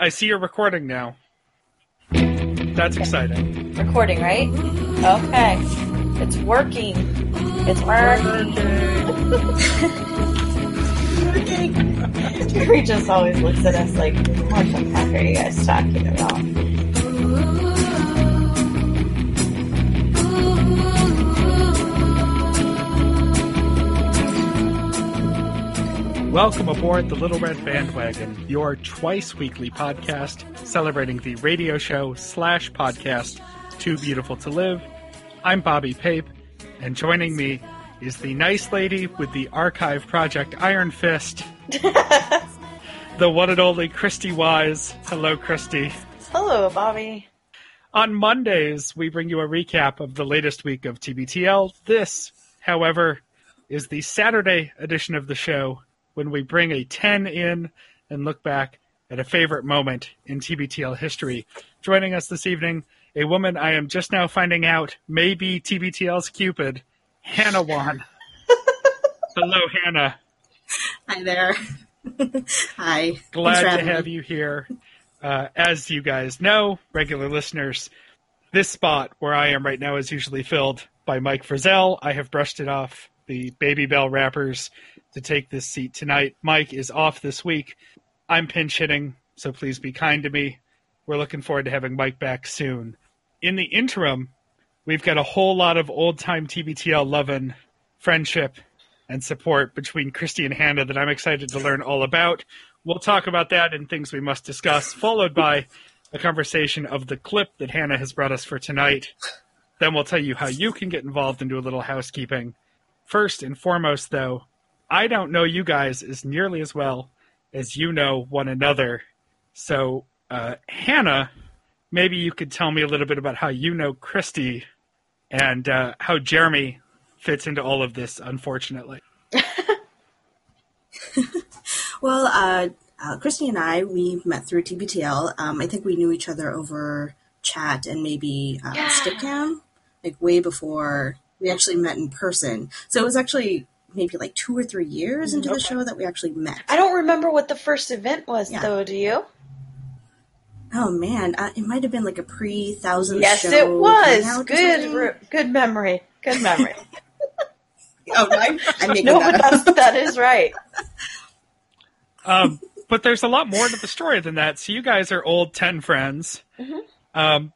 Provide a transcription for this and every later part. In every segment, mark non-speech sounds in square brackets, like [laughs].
I see you're recording now. That's exciting. Recording, right? Okay. It's working. It's working. [laughs] Jerry just always looks at us like, what the fuck are you guys talking about? Welcome aboard the Little Red Bandwagon, your twice weekly podcast celebrating the radio show slash podcast Too Beautiful to Live. I'm Bobby Pape, and joining me is the nice lady with the archive project Iron Fist, [laughs] the one and only Christy Wise. Hello, Christy. Hello, Bobby. On Mondays, we bring you a recap of the latest week of TBTL. This, however, is the Saturday edition of the show when we bring a 10 in and look back at a favorite moment in TBTL history. Joining us this evening, a woman I am just now finding out may be TBTL's Cupid, Hannah Wan. [laughs] Hello, Hannah. Hi there. [laughs] Hi. Glad to have me. you here. Uh, as you guys know, regular listeners, this spot where I am right now is usually filled by Mike Frizzell. I have brushed it off the Babybel wrappers to take this seat tonight. Mike is off this week. I'm pinch hitting, so please be kind to me. We're looking forward to having Mike back soon. In the interim, we've got a whole lot of old time TBTL loving friendship and support between Christy and Hannah that I'm excited to learn all about. We'll talk about that and things we must discuss, followed by a conversation of the clip that Hannah has brought us for tonight. Then we'll tell you how you can get involved and do a little housekeeping. First and foremost, though, I don't know you guys as nearly as well as you know one another. So, uh, Hannah, maybe you could tell me a little bit about how you know Christy and uh, how Jeremy fits into all of this, unfortunately. [laughs] Well, uh, uh, Christy and I, we met through TBTL. Um, I think we knew each other over chat and maybe uh, Yeah. Stickam, like way before we actually met in person. So it was actually maybe like two or three years into the show that we actually met. I don't remember what the first event was, Yeah. though, do you? Oh man, uh, it might have been like a pre thousand. Yes, show it was. Good, something. re- good memory. Good memory. [laughs] [laughs] Oh, no, I'm, I'm making no, that but up. that's, that is right. [laughs] Um, but there's a lot more to the story than that. So you guys are old ten friends. Mhm. Um,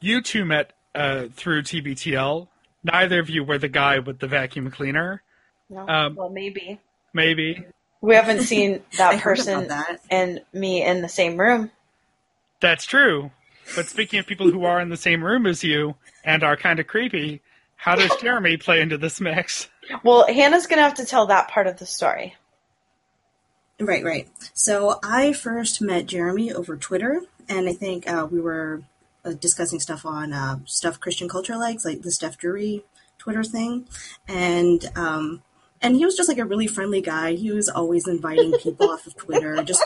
you two met uh, through TBTL. Neither of you were the guy with the vacuum cleaner. No, Um, well, maybe. Maybe We haven't seen [laughs] that person that. and me in the same room. that's true. But speaking of people who are in the same room as you and are kind of creepy, how does Jeremy play into this mix? Well, Hannah's going to have to tell that part of the story. Right, right. So I first met Jeremy over Twitter, and I think uh, we were uh, discussing stuff on uh, stuff Christian culture likes, like the Steph Drury Twitter thing, and um, and he was just like a really friendly guy. He was always inviting people off of Twitter, just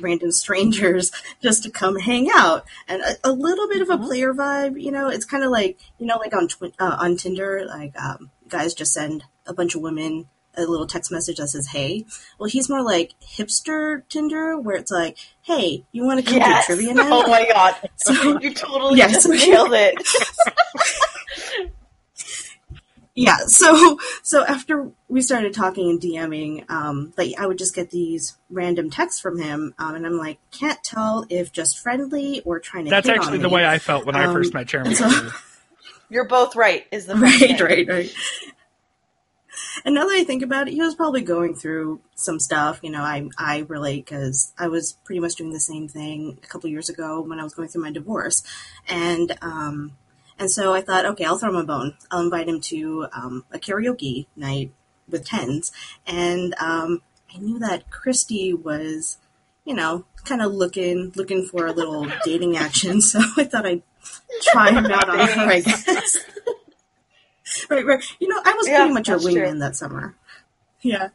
random strangers, just to come hang out, and a, a little bit of a player vibe. You know, it's kind of like you know, like on twi- uh, on Tinder, like um, guys just send a bunch of women a little text message that says "Hey." Well, he's more like hipster Tinder, where it's like, "Hey, you want to come Yes. to trivia night?" [laughs] Oh my god. So- [laughs] you totally Yes. just nailed it. [laughs] yeah. [laughs] So, so after we started talking and DMing, um, like I would just get these random texts from him, um, and I'm like, can't tell if just friendly or trying to. That's hit actually on the me. way I felt when I Um, first met Jeremy. so- [laughs] You're both right, is the Right, thing. right, right. And now that I think about it, he was probably going through some stuff. You know, I I relate because I was pretty much doing the same thing a couple years ago when I was going through my divorce, and um, and so I thought, okay, I'll throw him a bone. I'll invite him to um, a karaoke night with tens, and um, I knew that Christy was, you know, kind of looking looking for a little [laughs] dating action, [laughs] so I thought I'd try him out on [laughs] her, I guess. right, right. You know, I was Yeah, pretty much a true. wingman that summer. Yeah.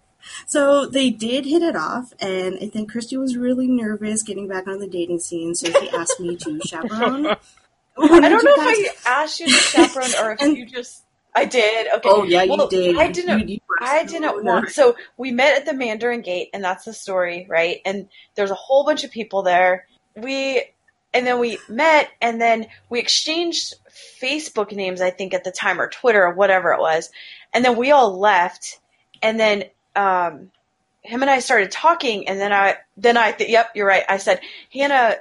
So they did hit it off, and I think Christy was really nervous getting back on the dating scene, so she asked me to chaperone. I don't know you if. I asked you to chaperone or if [laughs] And- you just. I did. Okay. Oh yeah, Well, you did. I didn't. You, you I didn't want. So we met at the Mandarin Gate, and that's the story, right? And there's a whole bunch of people there, we and then we met and then we exchanged Facebook names, I think at the time, or Twitter or whatever it was. And then we all left. And then um, him and I started talking. And then I, then I, th- yep, you're right. I said, Hannah,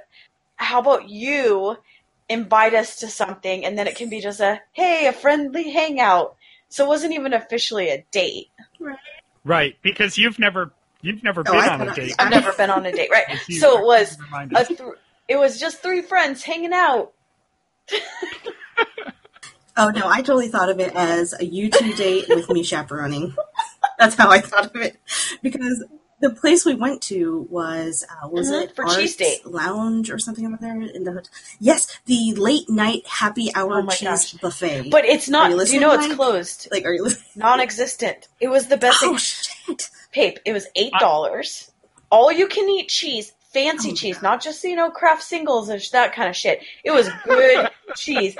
how about you invite us to something? And then it can be just a, hey, a friendly hangout. So it wasn't even officially a date. Right, right because you've never you've never Oh, been I on a thought- date. I've never been on a date, right? So it was a th- it was just three friends hanging out. [laughs] Oh no, I totally thought of it as a YouTube date with me chaperoning. [laughs] That's how I thought of it because the place we went to was uh, was Mhm, it for Arts cheese date. Lounge or something over there in the hotel. Yes, the late night happy hour Oh cheese gosh. buffet. But it's Are not. you You, know, it's Mike? closed, like, are you listening? non-existent. It was the best Oh thing. shit! Pape. It was eight dollars. All you can eat cheese, fancy Oh, cheese, God. not just you know Kraft singles and that kind of shit. It was good [laughs] cheese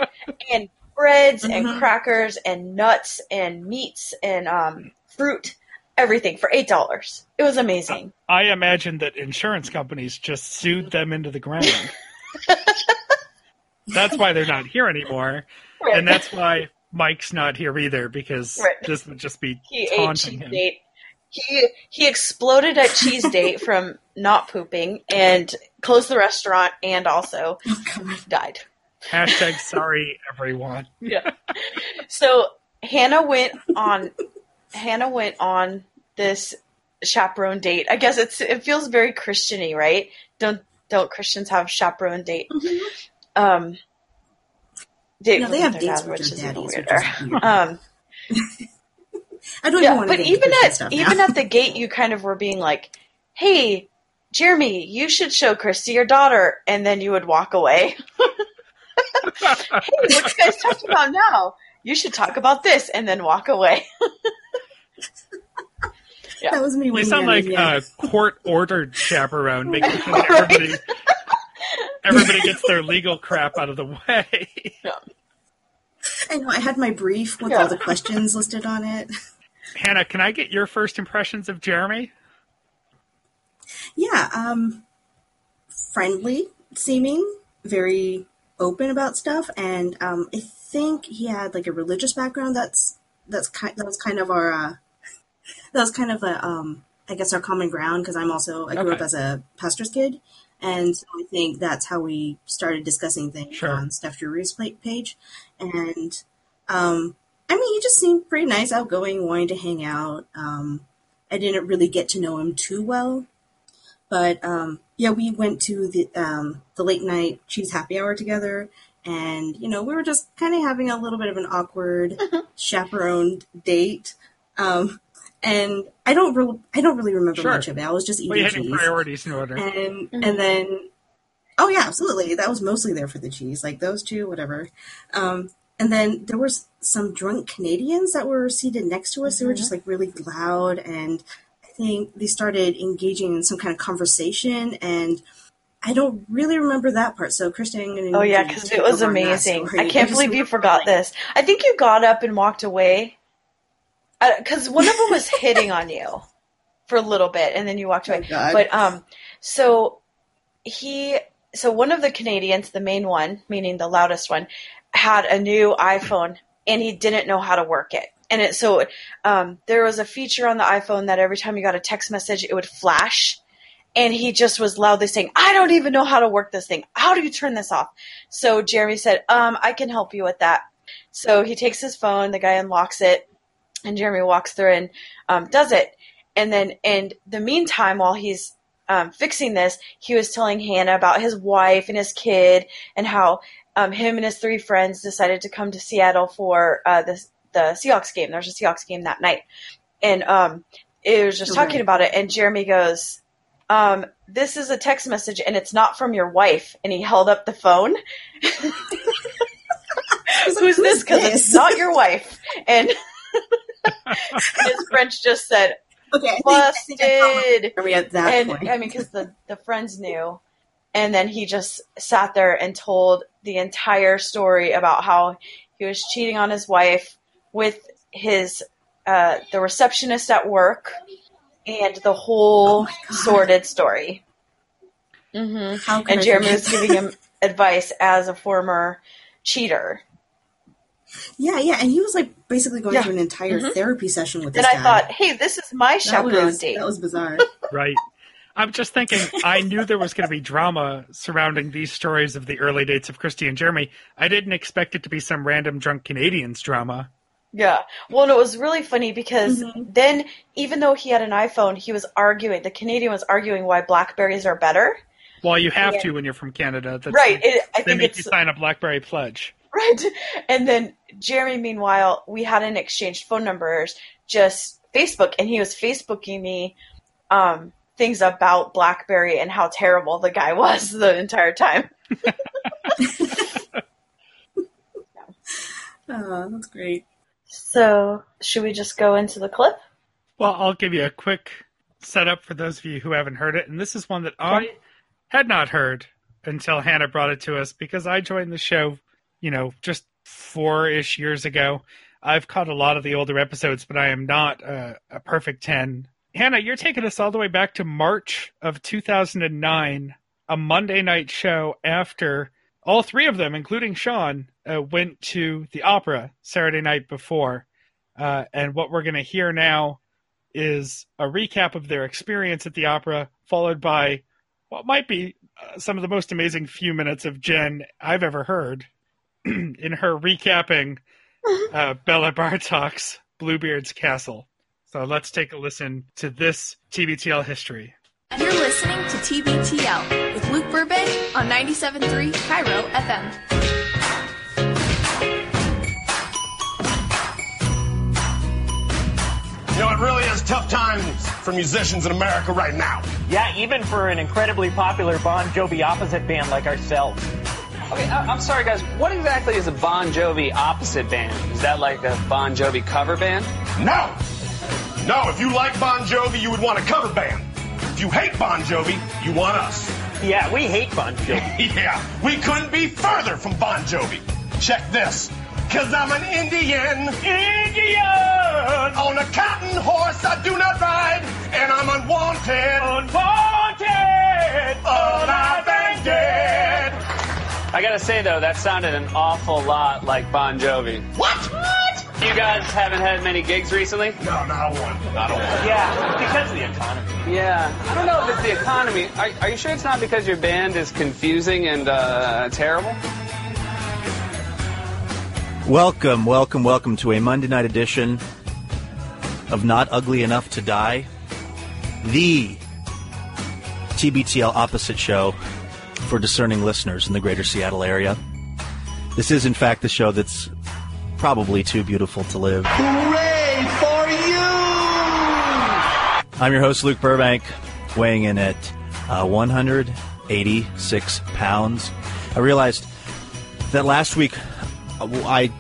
and breads and Mhm. crackers and nuts and meats and um, fruit, everything for eight dollars. It was amazing. I imagine that insurance companies just sued them into the ground. [laughs] that's why they're not here anymore, and that's why Mike's not here either because Right. this would just be he taunting him. date. He he exploded at cheese date [laughs] from not pooping and closed the restaurant and also Oh, died. Hashtag sorry everyone. [laughs] Yeah. So Hannah went on. Hannah went on this chaperone date. I guess it's it feels very Christiany, right? Don't don't Christians have chaperone date? Um, date No, they have dates dad, with which their is even daddies, which weirder. is weird. [laughs] Um, I don't even yeah, want to but even at even at the gate, you kind of were being like, "Hey, Jeremy, you should show Christy your daughter," and then you would walk away. [laughs] hey, what you guys talking about now? You should talk about this, and then walk away. [laughs] that was me. You sound like young. a court-ordered chaperone, making [laughs] sure that everybody everybody gets their [laughs] legal crap out of the way. I know I had my brief with Yeah. all the questions listed on it. Hannah, can I get your first impressions of Jeremy? Yeah, um, friendly seeming, very open about stuff, and um, I think he had like a religious background. That's that's kind that was kind of our uh, that was kind of a um, I guess our common ground because I'm also I grew up as a pastor's kid, and so I think that's how we started discussing things Sure. on Steph Drury's page, and um, I mean he just seemed pretty nice, outgoing, wanting to hang out. Um, I didn't really get to know him too well, but um, yeah, we went to the um, the late night cheese happy hour together, and you know we were just kind of having a little bit of an awkward chaperoned date. Um, and I don't re- I don't really remember Sure. much of it. I was just Well, you eating had your cheese, priorities in order. and Mhm. and then oh yeah, absolutely, that was mostly there for the cheese, like those two, whatever. Um, and then there was some drunk Canadians that were seated next to us. They were just like really loud, and I think they started engaging in some kind of conversation. And I don't really remember that part. So, Kristen, I'm going to Oh yeah, because it was amazing. I can't believe you forgot this. I think you got up and walked away because one of them was hitting on you for a little bit, and then you walked Oh, away. God. But um, so he, so one of the Canadians, the main one, meaning the loudest one, had a new iPhone, and he didn't know how to work it. And it so um, there was a feature on the iPhone that every time you got a text message, it would flash. And he just was loudly saying, I don't even know how to work this thing. How do you turn this off? So Jeremy said, um, I can help you with that. So he takes his phone, the guy unlocks it, and Jeremy walks through and um, does it. And then, in the meantime, while he's um, fixing this, he was telling Hannah about his wife and his kid and how um, him and his three friends decided to come to Seattle for uh, the the Seahawks game. There was a Seahawks game that night, and um, it was just talking about it. And Jeremy goes, um, "This is a text message, and it's not from your wife." And he held up the phone. [laughs] [laughs] Who's this? Because it's not your wife. And [laughs] his French just said, Okay, I think, I think I "Busted." at that and point. I mean, because the the friends knew, and then he just sat there and told the entire story about how he was cheating on his wife with his uh, the receptionist at work, and the Oh whole God. sordid story. hmm How And I Jeremy was giving him advice as a former cheater. Yeah, yeah, and he was like basically going Yeah. through an entire Mhm. therapy session with this guy. And I guy. thought, hey, this is my that chaperone was date. that was bizarre. [laughs] Right. I'm just thinking, I knew there was going to be drama surrounding these stories of the early dates of Christy and Jeremy. I didn't expect it to be some random drunk Canadians drama. Yeah. Well, and it was really funny because Mhm. then, even though he had an iPhone, he was arguing, the Canadian was arguing why Blackberries are better. Well, you have Yeah. to when you're from Canada. That's right. It, I They think make it's you sign a BlackBerry pledge. Right. And then Jeremy, meanwhile, we hadn't exchanged phone numbers, just Facebook, and he was Facebooking me um, things about BlackBerry and how terrible the guy was the entire time. [laughs] [laughs] oh, that's great. So, should we just go into the clip? Well, I'll give you a quick setup for those of you who haven't heard it. And this is one that I had not heard until Hannah brought it to us because I joined the show, you know, just four ish years ago. I've caught a lot of the older episodes, but I am not a, a perfect 10. Hannah, you're taking us all the way back to March of 2009, a Monday night show after all three of them, including Sean, uh, went to the opera Saturday night before. Uh, and what we're going to hear now is a recap of their experience at the opera, followed by what might be uh, some of the most amazing few minutes of Jen I've ever heard [clears throat] in her recapping [laughs] uh, Bela Bartok's Bluebeard's Castle. So let's take a listen to this TBTL history. You're listening to TBTL with Luke Burbank on 97.3 KIRO FM. You know, it really is tough times for musicians in America right now. Yeah, even for an incredibly popular Bon Jovi opposite band like ourselves. Okay, I- I'm sorry, guys. What exactly is a Bon Jovi opposite band? Is that like a Bon Jovi cover band? No! No, if you like Bon Jovi, you would want a cover band. If you hate Bon Jovi, you want us. Yeah, we hate Bon Jovi. [laughs] yeah, we couldn't be further from Bon Jovi. Check this. Cause I'm an Indian. Indian! On a cotton horse I do not ride. And I'm unwanted. Unwanted! And dead. I gotta say though, that sounded an awful lot like Bon Jovi. What? What? You guys haven't had many gigs recently? No, not one. Not a one. yeah, because of the economy. Yeah, I don't know if it's the economy. Are, are you sure it's not because your band is confusing and uh, terrible? Welcome, welcome, welcome to a Monday night edition of Not Ugly Enough to Die, the TBTL opposite show for discerning listeners in the greater Seattle area. This is, in fact, the show that's probably too beautiful to live. Hooray for you! I'm your host, Luke Burbank, weighing in at uh, 186 pounds. I realized that last week uh, I,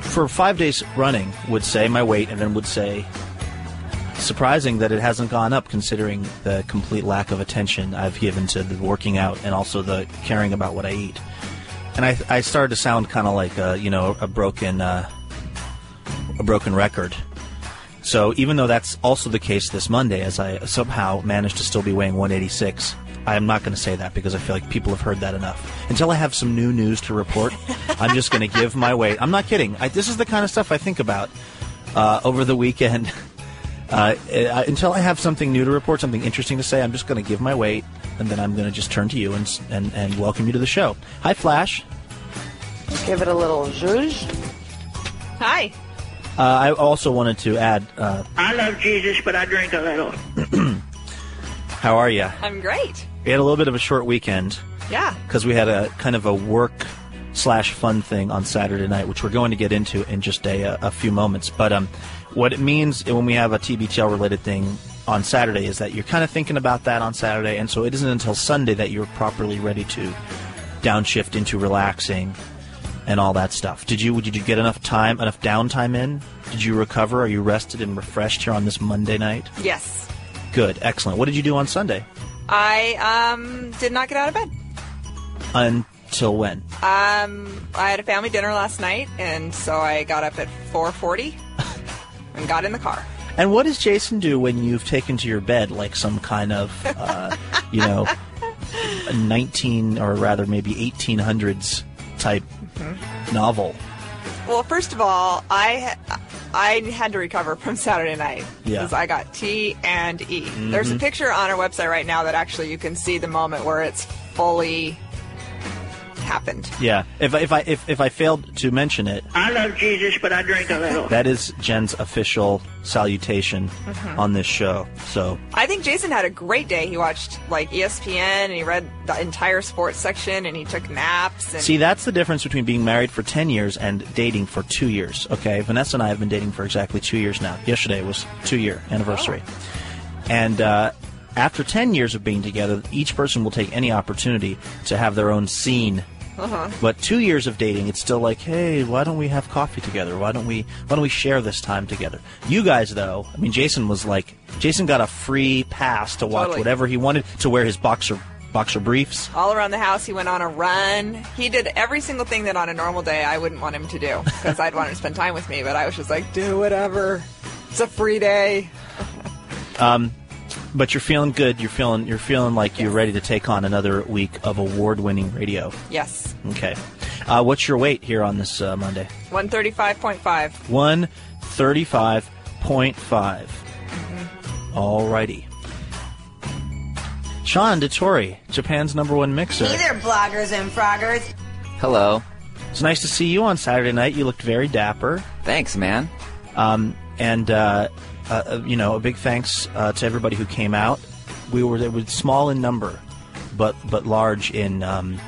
for five days running, would say my weight and then would say, surprising that it hasn't gone up considering the complete lack of attention I've given to the working out and also the caring about what I eat. And I, I started to sound kind of like a, you know, a broken, uh, a broken record. So even though that's also the case this Monday, as I somehow managed to still be weighing 186, I'm not going to say that because I feel like people have heard that enough. Until I have some new news to report, [laughs] I'm just going to give my weight. I'm not kidding. I, this is the kind of stuff I think about uh, over the weekend. [laughs] Uh, uh, until I have something new to report, something interesting to say, I'm just going to give my weight, and then I'm going to just turn to you and, and and welcome you to the show. Hi, Flash. Give it a little zhuzh. Hi. Uh, I also wanted to add, uh, I love Jesus, but I drink a little. [clears throat] [clears throat] how are you? I'm great. We had a little bit of a short weekend. Yeah. because we had a kind of a work slash fun thing on Saturday night, which we're going to get into in just a, a few moments. But um, what it means when we have a TBTL related thing on Saturday is that you're kind of thinking about that on Saturday, and so it isn't until Sunday that you're properly ready to downshift into relaxing and all that stuff. Did you did you get enough time, enough downtime in? Did you recover? Are you rested and refreshed here on this Monday night? Yes. Good, excellent. What did you do on Sunday? I um did not get out of bed. Until when? Um I had a family dinner last night and so I got up at 4:40 [laughs] and got in the car. And what does Jason do when you've taken to your bed like some kind of, uh, you know, 19 or rather maybe 1800s type novel. Well, first of all, I I had to recover from Saturday night Yeah. because I got T and E. There's a Mhm. picture on our website right now that actually you can see the moment where it's fully happened. Yeah. If I, if I if, if I failed to mention it, I love Jesus, but I drink a little. that is Jen's official salutation Mhm. on this show. So I think Jason had a great day. He watched like ESPN and he read the entire sports section and he took naps. And See, that's the difference between being married for 10 years and dating for two years. Okay, Vanessa and I have been dating for exactly two years now. Yesterday was two year anniversary. And uh, after 10 years of being together, each person will take any opportunity to have their own scene. Uh-huh. But two years of dating, it's still like, hey, why don't we have coffee together? Why don't we why don't we share this time together? You guys, though, I mean, Jason was like, Jason got a free pass to watch Totally. whatever he wanted to wear his boxer boxer briefs. all around the house, he went on a run. He did every single thing that on a normal day I wouldn't want him to do because I'd want him to spend time with me. But I was just like, do whatever. It's a free day. Um, but you're feeling good. You're feeling you're feeling like you're ready to take on another week of award-winning radio. Yes. Okay. Uh, what's your weight here on this uh, Monday? 135.5. One thirty-five point five. All righty. Sean Dettori, Japan's number one mixer. Hey there, bloggers and froggers. Hello. It's nice to see you on Saturday night. You looked very dapper. Thanks, man. Um, and uh, uh, you know, a big thanks uh, to everybody who came out. We were it was small in number, but but large in um,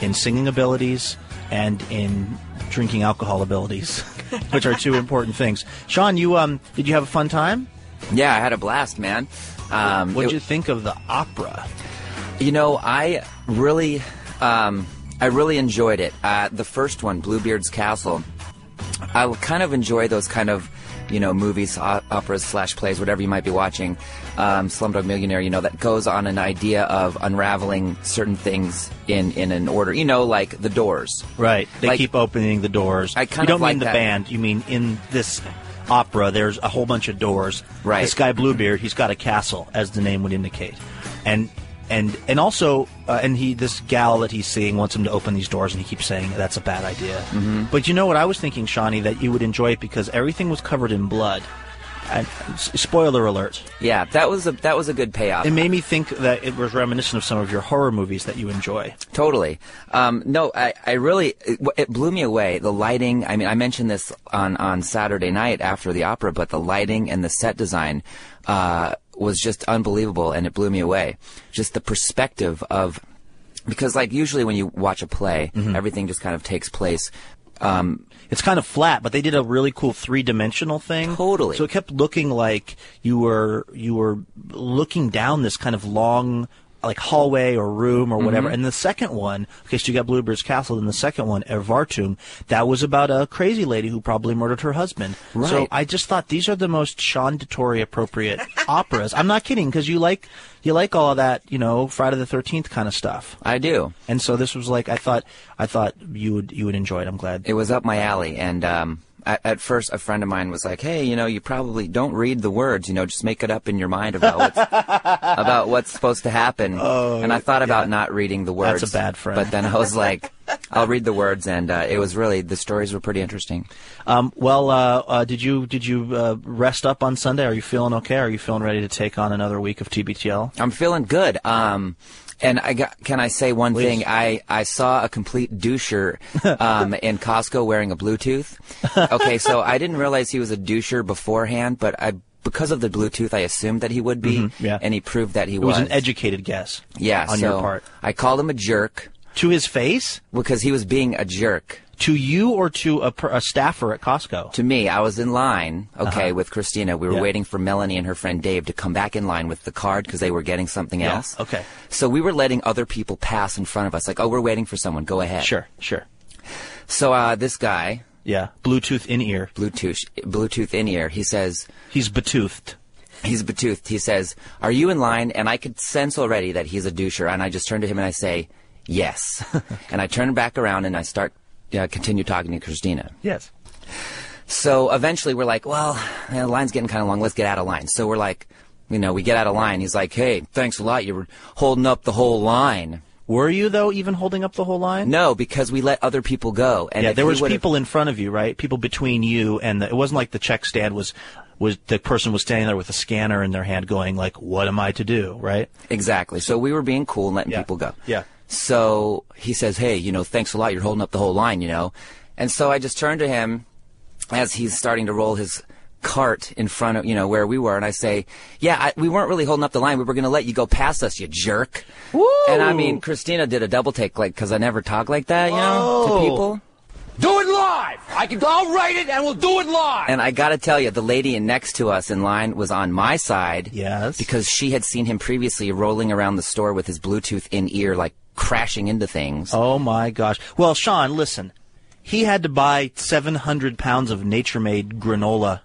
in singing abilities and in drinking alcohol abilities, [laughs] which are two important things. Sean, you um, did you have a fun time? Yeah, I had a blast, man. Um, what did you think of the opera? You know, I really, um, I really enjoyed it. Uh, the first one, Bluebeard's Castle. I kind of enjoy those kind of, you know, movies, operas slash plays, whatever you might be watching. Um, Slumdog Millionaire, you know, that goes on an idea of unraveling certain things in in an order. You know, like The Doors. Right. They Like- keep opening the doors. I kind you don't like mean the that. band. You mean in this opera, there's a whole bunch of doors. Right. This guy Bluebeard, he's got a castle, as the name would indicate, and and and also, uh, and he this gal that he's seeing wants him to open these doors, and he keeps saying that's a bad idea. Mhm. But you know what? I was thinking, Shawnee, that you would enjoy it because everything was covered in blood. And, spoiler alert. Yeah, that was a that was a good payoff. It made me think that it was reminiscent of some of your horror movies that you enjoy. Totally. Um, no, I, I really, it, it blew me away. The lighting, I mean, I mentioned this on, on Saturday night after the opera, but the lighting and the set design, uh, was just unbelievable and it blew me away. Just the perspective of, because like usually when you watch a play, Mhm. everything just kind of takes place, um, it's kind of flat, but they did a really cool three dimensional thing. Totally. So it kept looking like you were you were looking down this kind of long like hallway or room or whatever. Mhm. And the second one, okay, so you got Bluebeard's Castle, and the second one, Erwartung, that was about a crazy lady who probably murdered her husband. Right. So I just thought these are the most Sean Dettori appropriate [laughs] operas. I'm not kidding because you like you like all of that, you know, Friday the Thirteenth kind of stuff. I do. And so this was like I thought I thought you would you would enjoy it. I'm glad. it was up my alley and um at, at first a friend of mine was like hey you know you probably don't read the words you know just make it up in your mind about what's [laughs] about what's supposed to happen Oh, and i thought about not reading the words That's a bad friend. but then i was like i'll read the words and uh, it was really the stories were pretty interesting Um, well, uh, uh, did you did you uh, rest up on Sunday? Are you feeling okay? Are you feeling ready to take on another week of TBTL? i'm feeling good um and I got, can I say one Please. thing? I, I saw a complete doucher [laughs] um, in Costco wearing a Bluetooth. Okay, so I didn't realize he was a doucher beforehand, but I because of the Bluetooth, I assumed that he would be, Mhm, yeah. and he proved that he It was an educated guess. Yeah, on so your part. I called him a jerk to his face because he was being a jerk. To you or to a, a staffer at Costco? To me, I was in line, okay, Uh-huh. with Christina. We were Yeah. waiting for Melanie and her friend Dave to come back in line with the card because they were getting something Yeah, else. okay. So we were letting other people pass in front of us, like, oh, we're waiting for someone. Go ahead. Sure, sure. So uh, this guy, Yeah, Bluetooth in ear. Bluetooth, Bluetooth in ear, he says he's betoothed. He's betoothed. He says, "Are you in line?" And I could sense already that he's a doucher. And I just turn to him and I say, "Yes." [laughs] and I turn back around and I start uh, continue talking to Christina. Yes. So eventually we're like, well, the line's getting kind of long. Let's get out of line. So we're like, you know, we get out of line. He's like, hey, thanks a lot. You were holding up the whole line. Were you though even holding up the whole line? No, because we let other people go. And yeah, there was would've- people in front of you, right? People between you and the, it wasn't like the check stand was was the person was standing there with a scanner in their hand, going like, "What am I to do?" Right? Exactly. So we were being cool and letting people go. Yeah. So he says, "Hey, you know, thanks a lot. You're holding up the whole line, you know." And so I just turned to him as he's starting to roll his cart in front of you know where we were, and I say, "Yeah, I, we weren't really holding up the line. We were going to let you go past us, you jerk." And I mean, Christina did a double take, like, because I never talk like that, you know, to people. Do it live. I can. I'll write it, and we'll do it live. And I gotta tell you, the lady next to us in line was on my side. Yes. Because she had seen him previously rolling around the store with his Bluetooth in ear, like crashing into things. Oh my gosh. Well, Sean, listen. He had to buy 700 pounds of nature made granola.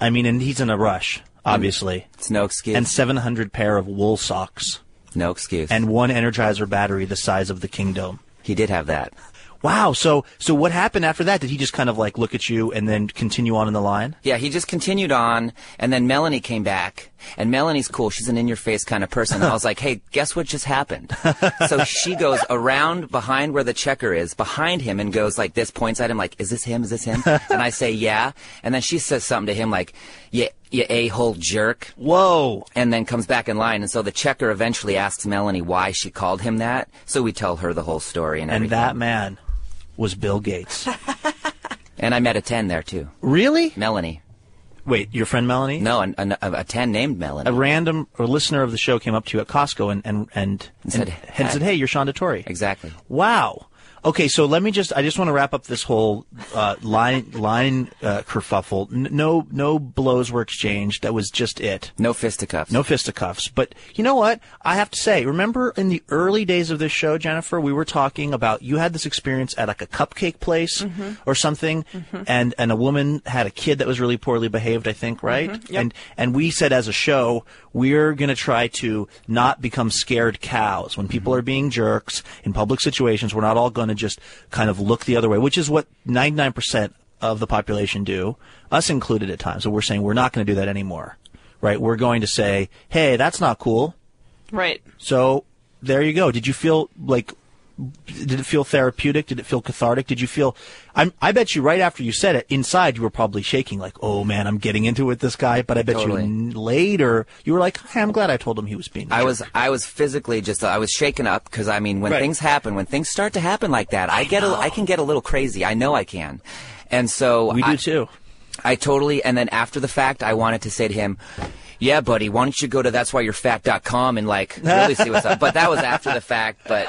I mean, and he's in a rush, mm. obviously. It's no excuse. And 700 pair of wool socks. No excuse. And one Energizer battery the size of the Kingdom. He did have that. Wow. So, so what happened after that? Did he just kind of like look at you and then continue on in the line? Yeah, he just continued on, and then Melanie came back, and Melanie's cool. She's an in-your-face kind of person. I was like, "Hey, guess what just happened?" so she goes around behind where the checker is, behind him, and goes like this, points at him like, "Is this him? Is this him?" and I say, "Yeah," and then she says something to him like, "Yeah." You a-hole jerk. Whoa. And then comes back in line. And so the checker eventually asks Melanie why she called him that. So we tell her the whole story and And everything. that man was Bill Gates. [laughs] And I met a 10 there too. Really? Melanie. Wait, your friend Melanie? No, an, an, a, a 10 named Melanie. A random or listener of the show came up to you at Costco and and and, and, said, and said, "Hey, you're Sean Dettori." Exactly. Wow. Okay, so let me just I just want to wrap up this whole uh, line line uh, kerfuffle. N- no no blows were exchanged. That was just it. No fisticuffs. No fisticuffs. But you know what? I have to say, remember in the early days of this show, Jennifer, we were talking about you had this experience at like a cupcake place Mhm. or something, Mhm. and and a woman had a kid that was really poorly behaved. I think, right? Mhm. Yep. And and we said as a show, we're going to try to not become scared cows when people are being jerks in public situations. We're not all going to just kind of look the other way, which is what 99% of the population do, us included at times. So we're saying we're not going to do that anymore, right? We're going to say, hey, that's not cool. Right. So there you go. Did you feel like? Did it feel therapeutic? Did it feel cathartic? Did you feel? I'm, I bet you right after you said it, inside you were probably shaking, like, "Oh man, I'm getting into it with this guy." But I bet Totally. you later you were like, hey, "I'm glad I told him he was being." I jerk." was I was physically just I was shaken up because I mean when Right. things happen when things start to happen like that I, get a, I can get a little crazy I know I can, and so We do I, too. I totally and then after the fact I wanted to say to him, yeah, buddy, why don't you go to that's why you're fat.com and like really see what's up. But that was after the fact. But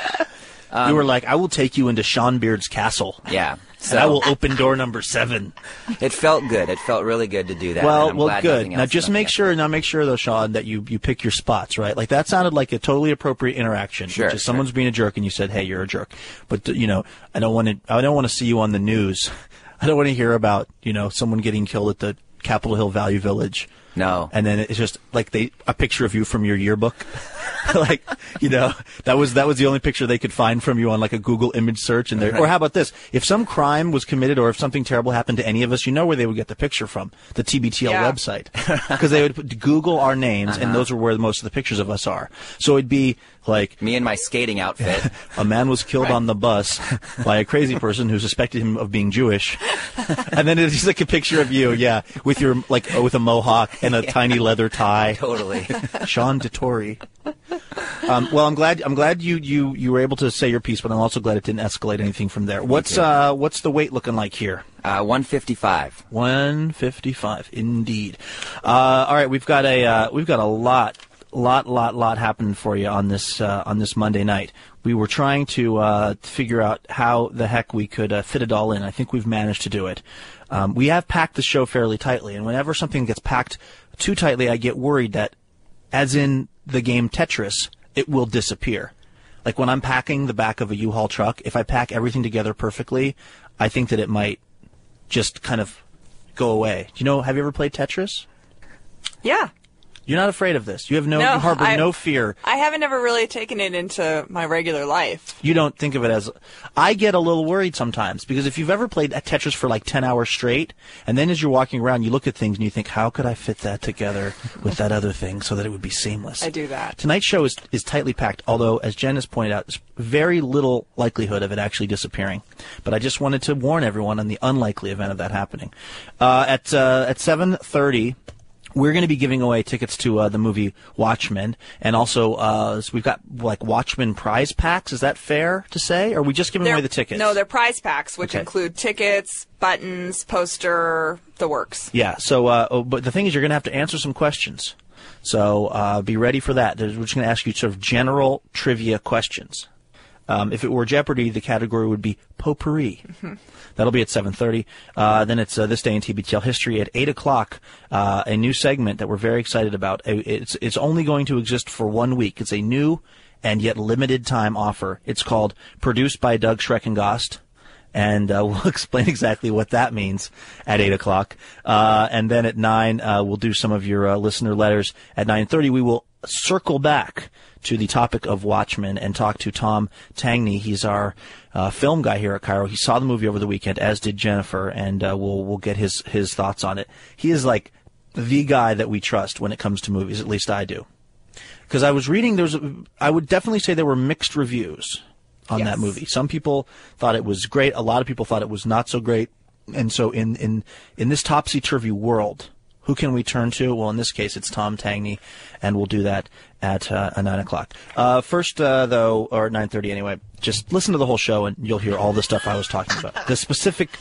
um, you were like, "I will take you into Sean Beard's castle." yeah, and I will open door number seven. [laughs] it felt good. It felt really good to do that. Well, well, good. Now, just make sure. Now, make sure though, Sean, that you you pick your spots right. Like that sounded like a totally appropriate interaction. Sure, which is sure. someone's being a jerk, and you said, "Hey, you're a jerk." But you know, I don't want to. I don't want to see you on the news. [laughs] I don't want to hear about you know someone getting killed at the Capitol Hill Value Village. No. And then it's just like they a picture of you from your yearbook. [laughs] like you know that was that was the only picture they could find from you on like a Google image search and they or how about this if some crime was committed or if something terrible happened to any of us you know where they would get the picture from the TBTL Yeah. website [laughs] because they would put, Google our names and Uh-huh. those are where most of the pictures of us are so it'd be like Me and my skating outfit. [laughs] a man was killed on the bus by a crazy person who suspected him of being Jewish, and then it's just like a picture of you, yeah, with your like with a mohawk and a [laughs] tiny leather tie. Totally. [laughs] Sean Dettori. Um, well, I'm glad I'm glad you, you you were able to say your piece, but I'm also glad it didn't escalate anything from there. What's uh what's the weight looking like here? Uh, 155. 155, indeed. Uh, all right, we've got a uh, we've got a lot, lot, lot, lot happening for you on this uh, on this Monday night. We were trying to uh, figure out how the heck we could uh, fit it all in. I think we've managed to do it. Um, we have packed the show fairly tightly, and whenever something gets packed too tightly, I get worried that, as in the game Tetris, it will disappear. Like when I'm packing the back of a U-Haul truck, if I pack everything together perfectly, I think that it might just kind of go away. Do you know? Have you ever played Tetris? Yeah. You're not afraid of this. You have no, No, you harbor I- no fear. I haven't ever really taken it into my regular life. You don't think of it as. I get a little worried sometimes because if you've ever played Tetris for like 10 hours straight, and then as you're walking around, you look at things and you think, how could I fit that together with that other thing so that it would be seamless? I do that. Tonight's show is, is tightly packed, although, as Jen has pointed out, there's very little likelihood of it actually disappearing. But I just wanted to warn everyone on the unlikely event of that happening. Uh, at uh, at 7:30. We're going to be giving away tickets to uh, the movie Watchmen, and also uh, we've got like Watchmen prize packs. Is that fair to say? Or are we just giving They're- away the tickets? No, they're prize packs, which Okay. include tickets, buttons, poster, the works. Yeah. So, uh, oh, but the thing is, you're going to have to answer some questions. So uh, be ready for that. We're just going to ask you sort of general trivia questions. Um, if it were Jeopardy, the category would be potpourri. That'll be at 7:30. Uh, then it's uh, this day in TBTL history at 8 o'clock. Uh, a new segment that we're very excited about. It's it's only going to exist for one week. It's a new and yet limited time offer. It's called Produced by Doug Schreckengost and uh, [laughs] we'll explain exactly what that means at eight o'clock. Uh, and then at nine, uh, we'll do some of your uh, listener letters. At nine thirty, we will circle back to the topic of Watchmen and talk to Tom Tangney. He's our uh, film guy here at KIRO. He saw the movie over the weekend, as did Jennifer, and uh, we'll we'll get his his thoughts on it. He is like the guy that we trust when it comes to movies. At least I do. Because I was reading, there's, I would definitely say there were mixed reviews on that movie. Some people thought it was great. A lot of people thought it was not so great. And so in, in, in this topsy-turvy world, who can we turn to? Well, in this case, it's Tom Tangney, and we'll do that at uh, 9 o'clock. Uh, first, uh, though, or 9.30 anyway, just listen to the whole show and you'll hear all the stuff I was talking about. The specific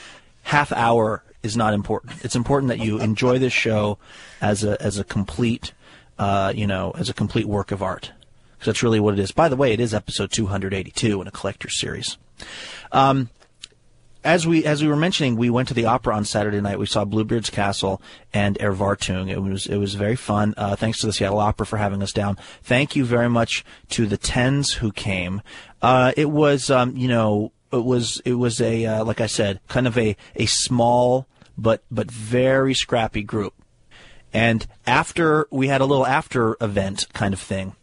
half hour is not important. It's important that you enjoy this show as a, as a complete, uh, you know, as a complete work of art. Because that's really what it is. By the way, it is episode 282 in a collector's series. Um, as we as we were mentioning, we went to the opera on Saturday night. We saw Bluebeard's Castle and Erwartung. It was it was very fun. Uh, thanks to the Seattle Opera for having us down. Thank you very much to the tens who came. Uh, it was um, you know it was it was a uh, like I said, kind of a a small but but very scrappy group. And after we had a little after event kind of thing,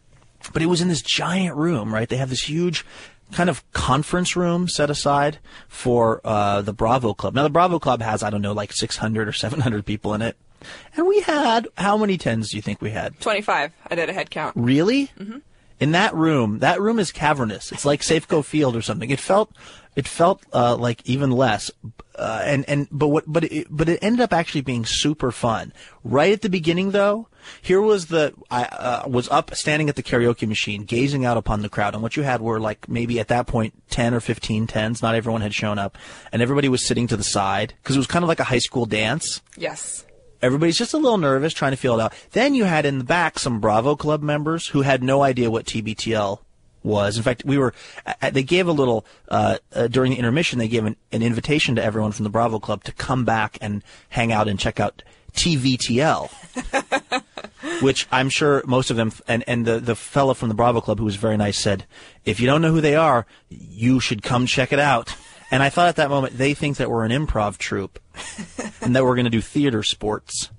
but it was in this giant room, right? They have this huge kind of conference room set aside for uh, the Bravo Club. Now the Bravo Club has I don't know like 600 or 700 people in it, and we had how many tens do you think we had? 25. I did a head count. Really? Mhm. In that room, that room is cavernous. It's like Safeco [laughs] Field or something. It felt, it felt uh, like even less. Uh, and and but what but it, but it ended up actually being super fun. Right at the beginning, though, here was the I uh, was up standing at the karaoke machine, gazing out upon the crowd, and what you had were like maybe at that point ten or fifteen tens. Not everyone had shown up, and everybody was sitting to the side because it was kind of like a high school dance. Yes. Everybody's just a little nervous, trying to feel it out. Then you had in the back some Bravo Club members who had no idea what TBTL was. In fact, we were. They gave a little uh, uh, during the intermission. They gave an, an invitation to everyone from the Bravo Club to come back and hang out and check out TBTL, [laughs] which I'm sure most of them. And and the the fellow from the Bravo Club who was very nice said, if you don't know who they are, you should come check it out. And I thought at that moment they think that we're an improv troupe and that we're going to do theater sports.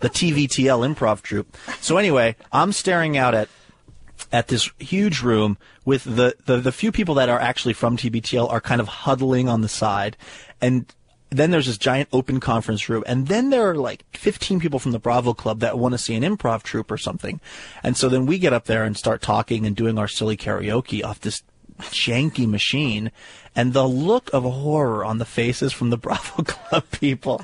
The TBTL improv troupe. So anyway, I'm staring out at at this huge room with the, the, the few people that are actually from TBTL are kind of huddling on the side. And then there's this giant open conference room. And then there are like 15 people from the Bravo Club that want to see an improv troupe or something. And so then we get up there and start talking and doing our silly karaoke off this janky machine. And the look of horror on the faces from the [laughs] Bravo Club people,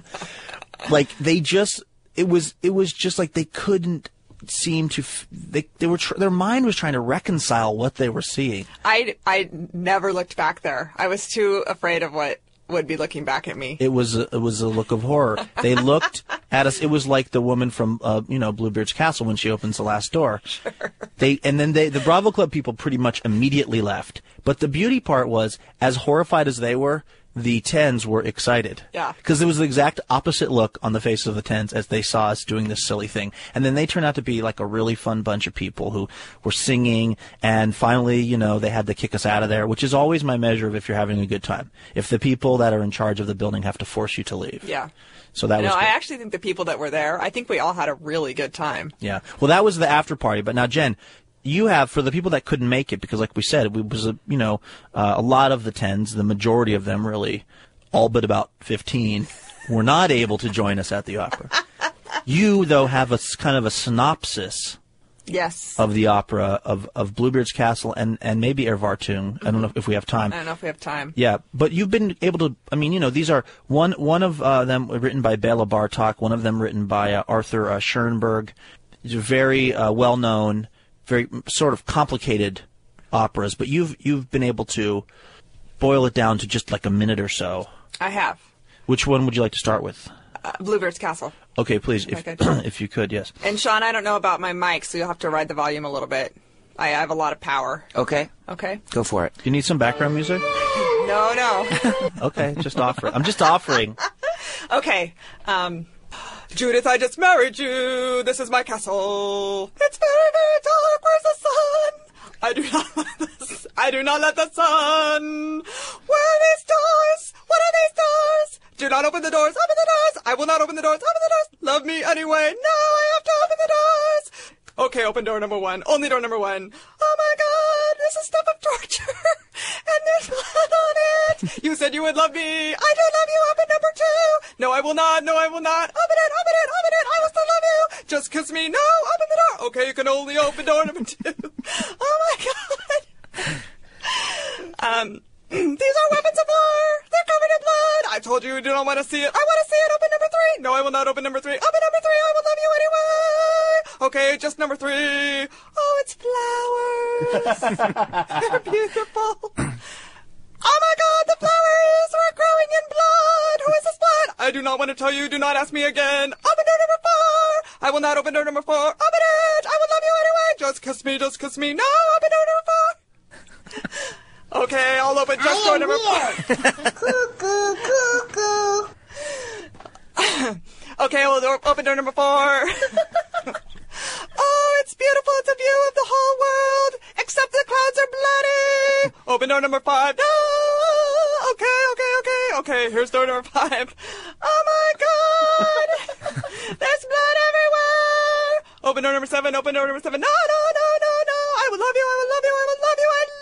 like they just, it was, it was just like they couldn't seem to, they, they were, tr- their mind was trying to reconcile what they were seeing. I, I never looked back there. I was too afraid of what would be looking back at me. It was a, it was a look of horror. They looked at us. It was like the woman from uh, you know Bluebeard's Castle when she opens the last door. They and then they the Bravo Club people pretty much immediately left. But the beauty part was, as horrified as they were, the tens were excited. Yeah. Because it was the exact opposite look on the face of the tens as they saw us doing this silly thing. And then they turned out to be like a really fun bunch of people who were singing and finally, you know, they had to kick us out of there, which is always my measure of if you're having a good time. If the people that are in charge of the building have to force you to leave. Yeah. So that no, was No, I actually think the people that were there, I think we all had a really good time. Yeah. Well, that was the after party. But now, Jen, you have for the people that couldn't make it because, like we said, it was a you know uh, a lot of the tens, the majority of them really, all but about fifteen, were not able to join us at the opera. You though have a kind of a synopsis Yes. of the opera of of Bluebeard's Castle and and maybe Erwartung. I don't know if we have time. I don't know if we have time. Yeah, but you've been able to. I mean, you know, these are one one of uh, them written by Bela Bartok, one of them written by uh, Arthur uh, Schoenberg. Are very uh, well known, very sort of complicated operas. But you've you've been able to boil it down to just like a minute or so. I have. Which one would you like to start with? Uh, Bluebeard's Castle. Okay, please, if Okay. [clears throat] if you could, yes. And Sean, I don't know about my mic, so you'll have to ride the volume a little bit. I have a lot of power. Okay, Okay? go for it. You need some background music? No, no. [laughs] Okay, just offer. I'm just offering. [laughs] okay. Um, Judith, I just married you. This is my castle. It's very, very dark. Where's the sun? I do not [laughs] let the, s- I do not let the sun. Where are these doors? What are these doors? Do not open the doors. Open the doors. I will not open the doors. Open the doors. Love me anyway. No, I have to open the doors. Okay, open door number one. Only door number one. Oh my god, this is stuff of torture. [laughs] and there's blood on it. You said you would love me. I do love you. Open number two. No, I will not. No, I will not. Open it, open it, open it. I will still love you. Just kiss me. No, open the door. Okay, you can only open door number two. [laughs] oh my god. Um, [clears throat] these are weapons of war. They're covered in blood. I told you you do not want to see it. I want to see it. Open number three. No, I will not open number three. Open number three. I will love you anyway. Okay, just number three. Oh, it's flowers. [laughs] They're beautiful. [clears throat] Oh my god, the flowers are growing in blood. Who is this blood? I do not want to tell you. Do not ask me again. Open door number four. I will not open door number four. Open it. I will love you anyway. Just kiss me. Just kiss me. No, open door number four. Okay, I'll open just door number four. [laughs] okay, we'll door, open door number four. [laughs] oh, it's beautiful. It's a view of the whole world, except the clouds are bloody. Open door number five. No. Okay, okay, okay, okay. Here's door number five. Oh my God! [laughs] There's blood everywhere. Open door number seven. Open door number seven. No, no, no, no, no. I will love you. I will love you. I will love you. I love you.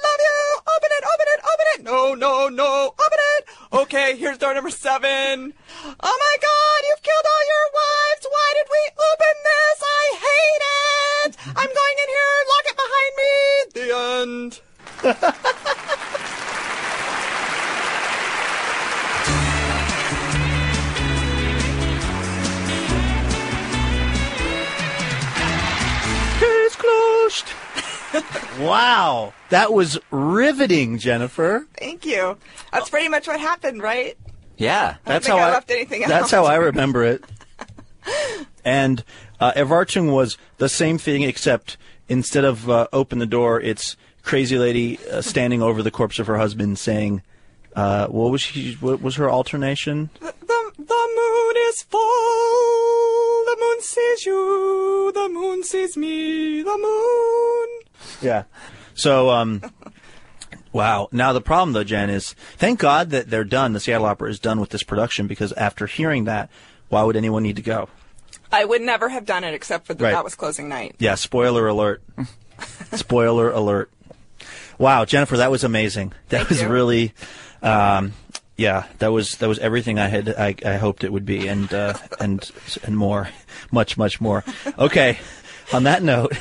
Open it. Open it. Open it. No, no, no. Open it. Okay, here's door number seven. Oh my God! You've killed all your wives. Why did we open this? I hate it. Wow, that was riveting, Jennifer. Thank you. That's pretty much what happened, right? Yeah. That's think how I I left anything That's how I remember it. [laughs] and uh, was the same thing, except instead of uh, open the door, it's crazy lady uh, standing over the corpse of her husband, saying, uh, "What was she? What was her alternation?" The, the moon is full. The moon sees you. The moon sees me. The moon. Yeah. So, um, wow. Now the problem, though, Jen, is thank God that they're done. The Seattle Opera is done with this production because after hearing that, why would anyone need to go? I would never have done it except for that Right. that was closing night. Yeah. Spoiler alert. [laughs] spoiler alert. Wow, Jennifer, that was amazing. That Thank was you. really, um, yeah, that was that was everything I had I, I hoped it would be, and uh, and and more, much much more. Okay, on that note,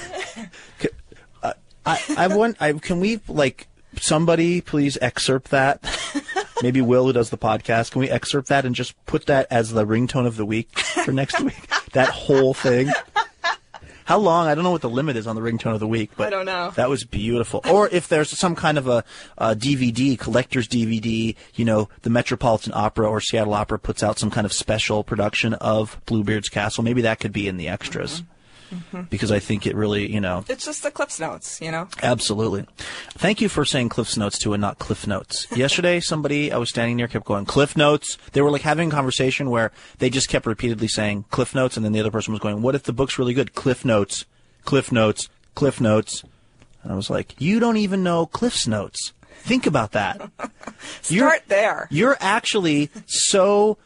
I I want I can we like somebody please excerpt that. Maybe Will, who does the podcast, can we excerpt that and just put that as the ringtone of the week for next week? That whole thing. How long? I don't know what the limit is on the ringtone of the week, but I don't know. That was beautiful. Or if there's some kind of a, a DVD, collector's DVD, you know, the Metropolitan Opera or Seattle Opera puts out some kind of special production of Bluebeard's Castle. Maybe that could be in the extras. Mm-hmm. Mm-hmm. because I think it really, you know, It's just the Cliff's Notes, you know? Absolutely. Thank you for saying Cliff's Notes too and not Cliff Notes. Yesterday, somebody I was standing near kept going, Cliff Notes. They were like having a conversation where they just kept repeatedly saying Cliff Notes, and then the other person was going, What if the book's really good? Cliff Notes, Cliff Notes, Cliff Notes. And I was like, You don't even know Cliff's Notes. Think about that. [laughs] Start there. You're actually so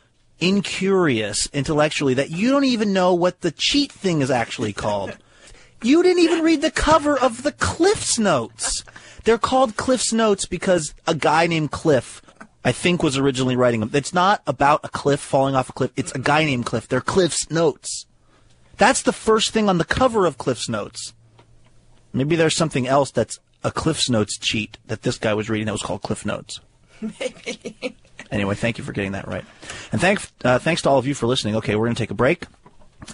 incurious intellectually that you don't even know what the cheat thing is actually called. You didn't even read the cover of the Cliff's Notes. They're called Cliff's Notes because a guy named Cliff, I think, was originally writing them. It's not about a cliff falling off a cliff. It's a guy named Cliff. They're Cliff's Notes. That's the first thing on the cover of Cliff's Notes. Maybe there's something else that's a Cliff's Notes cheat that this guy was reading that was called Cliff Notes. Maybe. [laughs] Anyway, thank you for getting that right, and thanks uh, thanks to all of you for listening. Okay, we're going to take a break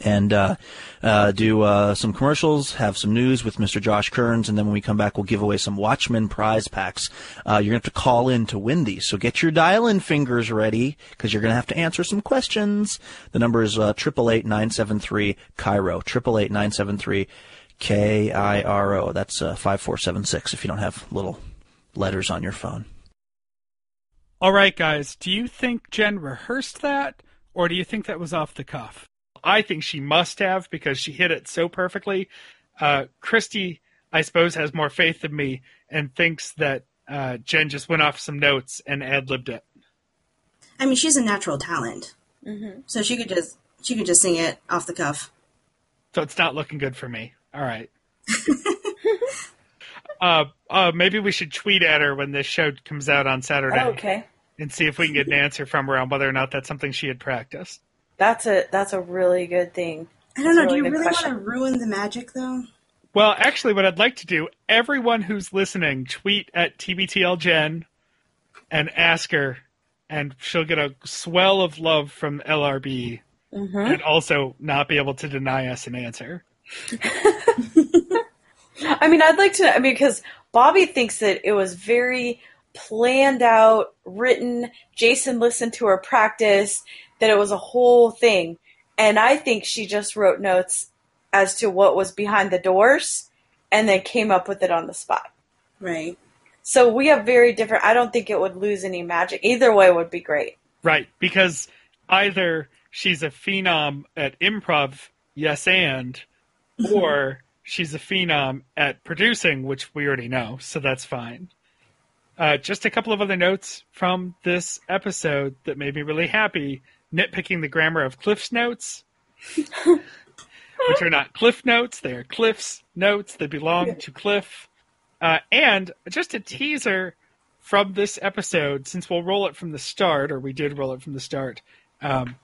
and uh, uh, do uh, some commercials, have some news with Mr. Josh Kearns, and then when we come back, we'll give away some Watchmen prize packs. Uh, you're going to have to call in to win these, so get your dial-in fingers ready because you're going to have to answer some questions. The number is uh, triple eight nine seven three KIRO triple eight nine seven three K I R O. That's uh, five four seven six. If you don't have little letters on your phone. All right, guys, do you think Jen rehearsed that, or do you think that was off the cuff? I think she must have because she hit it so perfectly. Uh, Christy, I suppose, has more faith than me and thinks that uh, Jen just went off some notes and ad libbed it. I mean, she's a natural talent, Mm-hmm. so she could just she could just sing it off the cuff. So it's not looking good for me. All right. [laughs] uh, uh, maybe we should tweet at her when this show comes out on Saturday. Oh, okay. And see if we can get an answer from her on whether or not that's something she had practiced. That's a that's a really good thing. I don't That's know. a Do you really question. want to ruin the magic, though? Well, actually, what I'd like to do, everyone who's listening, tweet at TBTL Jen and ask her, and she'll get a swell of love from LRB Mhm. and also not be able to deny us an answer. [laughs] I mean, I'd like to. I mean, because Bobby thinks that it was very planned out, written. Jason listened to her practice. That it was a whole thing, and I think she just wrote notes as to what was behind the doors, and then came up with it on the spot. Right. So we have very different. I don't think it would lose any magic. Either way would be great. Right, because either she's a phenom at improv, yes, and, or she's a phenom at producing, which we already know, so that's fine. Uh, just a couple of other notes from this episode that made me really happy. Nitpicking the grammar of Cliff's notes, [laughs] which are not Cliff notes, they are Cliff's notes. They belong to Cliff. Uh, and just a teaser from this episode, since we'll roll it from the start, or we did roll it from the start. Um,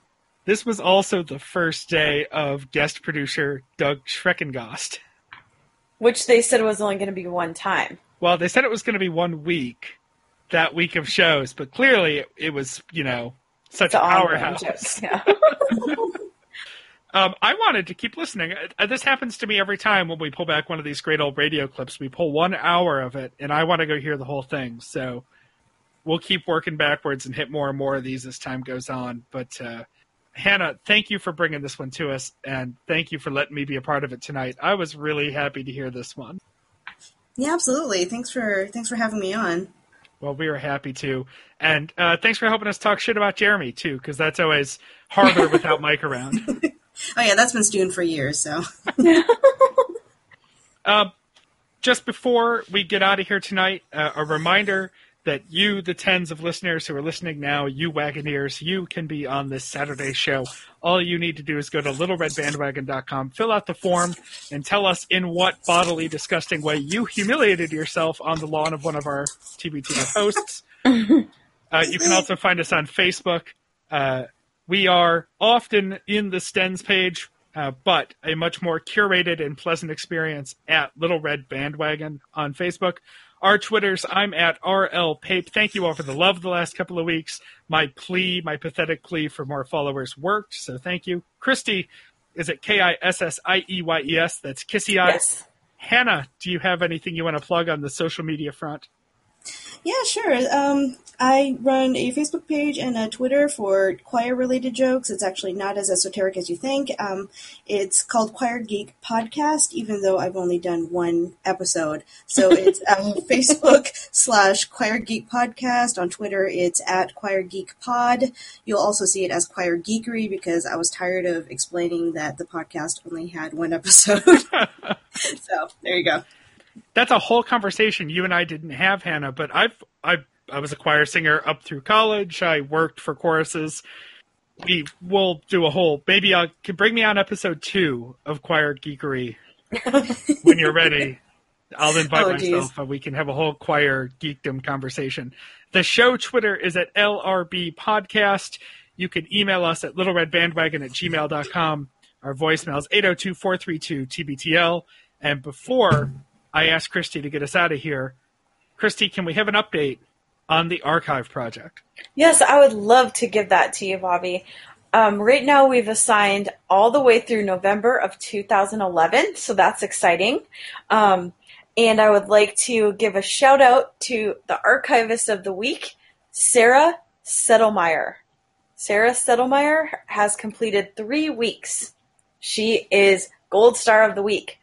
this was also the first day of guest producer Doug Schreckengost. [laughs] Which they said was only going to be one time. Well, they said it was going to be one week, that week of shows, but clearly it, it was, you know, such a The powerhouse. Yeah. [laughs] Um, I wanted to keep listening. Uh, This happens to me every time when we pull back one of these great old radio clips. We pull one hour of it, and I want to go hear the whole thing. So we'll keep working backwards and hit more and more of these as time goes on. But uh, Hannah, thank you for bringing this one to us, and thank you for letting me be a part of it tonight. I was really happy to hear this one. Yeah, absolutely. Thanks for thanks for having me on. Well, we were happy to, and uh, thanks for helping us talk shit about Jeremy too, because that's always harder without Mike around. [laughs] Oh yeah, that's been stewing for years. So [laughs] Uh, just before we get out of here tonight, uh, a reminder that you, the tens of listeners who are listening now, you Wagoneers, you can be on this Saturday show. All you need to do is go to littleredbandwagon.com, fill out the form, and tell us in what bodily disgusting way you humiliated yourself on the lawn of one of our TBT hosts. [laughs] Uh, you can also find us on Facebook. Uh, we are often in the Stens page, uh, but a much more curated and pleasant experience at Little Red Bandwagon on Facebook. Our Twitters, I'm at RL Pape. Thank you all for the love the last couple of weeks. My plea, my pathetic plea for more followers worked, so thank you. Christy is it K I S S I E Y E S. That's Kissy Eyes. Yes. Hannah, do you have anything you want to plug on the social media front? Yeah, sure. Um, I run a Facebook page and a Twitter for choir related jokes. It's actually not as esoteric as you think. Um, it's called Choir Geek Podcast, even though I've only done one episode. So [laughs] it's um, Facebook slash Choir Geek Podcast. On Twitter, it's at Choir Geek Pod. You'll also see it as Choir Geekery because I was tired of explaining that the podcast only had one episode. [laughs] [laughs] so there you go. That's a whole conversation you and I didn't have, Hannah. But I've I I was a choir singer up through college. I worked for choruses. We will do a whole. Maybe I can bring me on episode two of Choir Geekery [laughs] when you're ready. I'll invite Oh, myself and we can have a whole choir geekdom conversation. The show Twitter is at LRB Podcast. You can email us at littleredbandwagon at gmail.com. Our voicemail is 802 432 TBTL. And before I asked Christy to get us out of here, Christy, can we have an update on the archive project? Yes, I would love to give that to you, Bobby. Um, right now, we've assigned all the way through November of 2011, so that's exciting. Um, and I would like to give a shout out to the archivist of the week, Sarah Settlemeyer. Sarah Settlemeyer has completed three weeks. She is Gold Star of the Week.